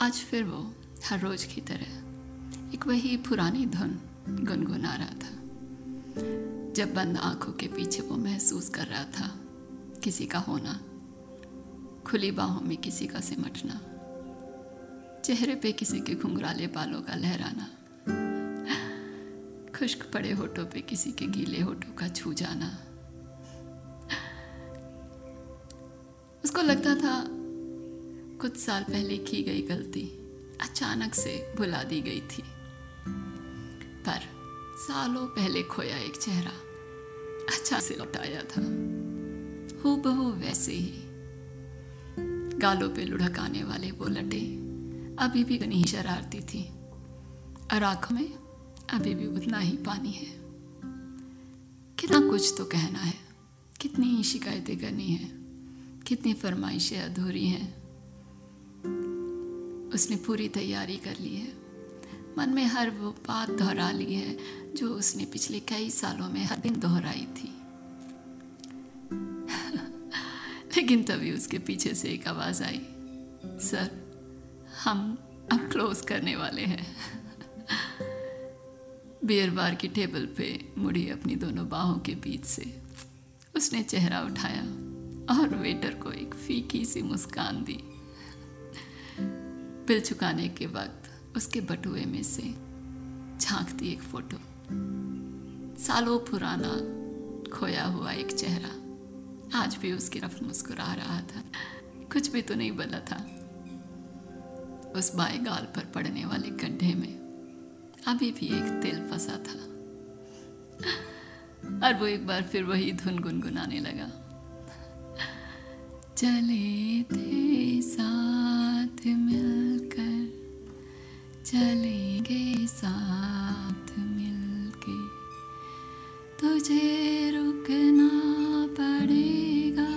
आज फिर वो हर रोज की तरह एक वही पुरानी धुन गुनगुना रहा था। जब बंद आँखों के पीछे वो महसूस कर रहा था किसी का होना, खुली बाहों में किसी का सिमटना, चेहरे पे किसी के घुंघराले बालों का लहराना, खुश्क पड़े होठों पे किसी के गीले होठों का छू जाना। उसको लगता था कुछ साल पहले की गई गलती अचानक से भुला दी गई थी। पर सालों पहले खोया एक चेहरा अच्छा से लौटाया था। हु बहु वैसे ही। गालों पे लुढ़क आने वाले वो लटे अभी भी ही शरारती थी और आँखों में अभी भी उतना ही पानी है। कितना कुछ तो कहना है, कितनी ही शिकायतें करनी है, कितनी फरमाइशें अधूरी हैं। उसने पूरी तैयारी कर ली है। मन में हर वो बात दोहरा ली है, जो उसने पिछले कई सालों में हर दिन दोहराई थी। लेकिन तभी उसके पीछे से एक आवाज़ आई, सर, हम अब क्लोज करने वाले हैं। बियर बार की टेबल पे मुड़ी अपनी दोनों बाहों के बीच से उसने चेहरा उठाया और वेटर को एक फीकी सी मुस्कान दी। बिल चुकाने के वक्त उसके बटुए में से झांकती एक फ़ोटो। सालों पुराना खोया हुआ एक चेहरा। आज भी उसकी रफ मुस्कुरा रहा था। कुछ भी तो नहीं बना था। उस बाएँ गाल पर पड़ने वाले गड्ढे में अभी भी एक तिल फंसा था। और वो एक बार फिर वही धुन गुनगुनाने लगा। चले थे साथ मिलकर चलेंगे साथ मिलके। तुझे रुकना पड़ेगा।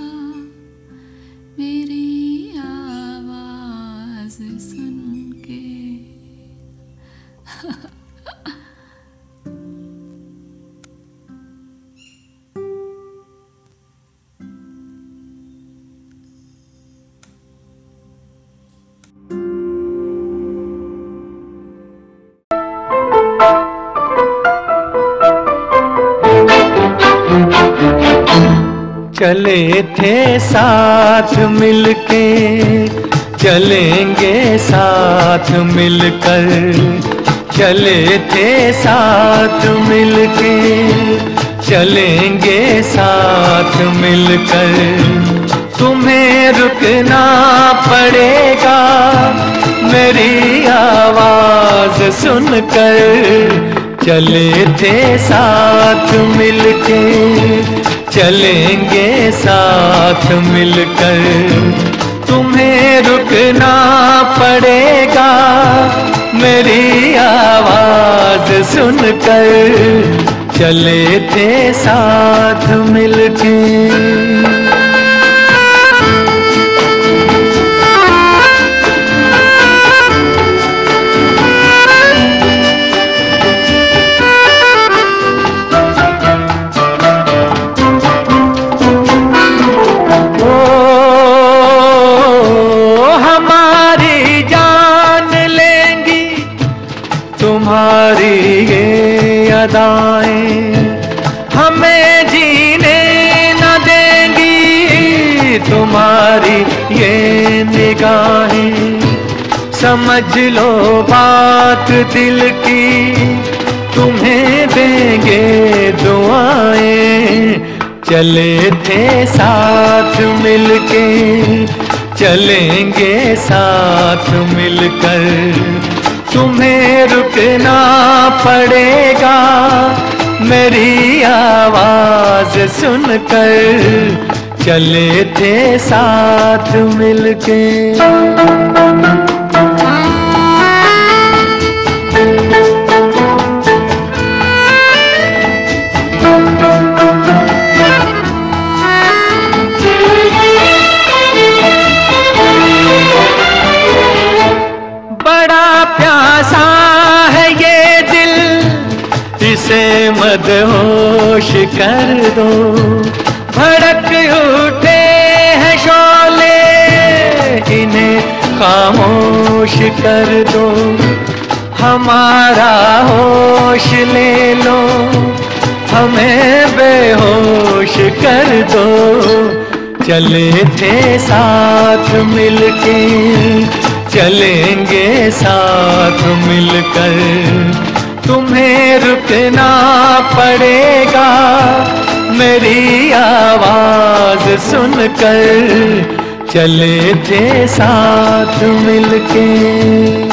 मेरी आवाज़ सुन चले थे साथ मिलके, चलेंगे साथ मिलकर। चले थे साथ मिलके, चलेंगे साथ मिलकर। तुम्हें रुकना पड़ेगा, मेरी आवाज़ सुनकर। चले थे साथ मिलके चलेंगे साथ मिलकर। तुम्हें रुकना पड़ेगा मेरी आवाज़ सुनकर। चले थे साथ मिलके। अदाएँ हमें जीने न देंगी। तुम्हारी ये निगाहें, समझ लो बात दिल की। तुम्हें देंगे दुआएँ। चले थे साथ मिलके, चलेंगे साथ मिलकर। तुम्हें रुकना पड़ेगा। मेरी आवाज़ सुनकर चले थे साथ मिलके। इसे मदहोश कर दो। भड़क उठे हैं शोले, इन्हें खामोश कर दो। हमारा होश ले लो, हमें बेहोश कर दो। चले थे साथ मिलके, चलेंगे साथ मिलकर। तुम्हें रुकना पड़ेगा। मेरी आवाज़ सुनकर चले थे साथ मिलके।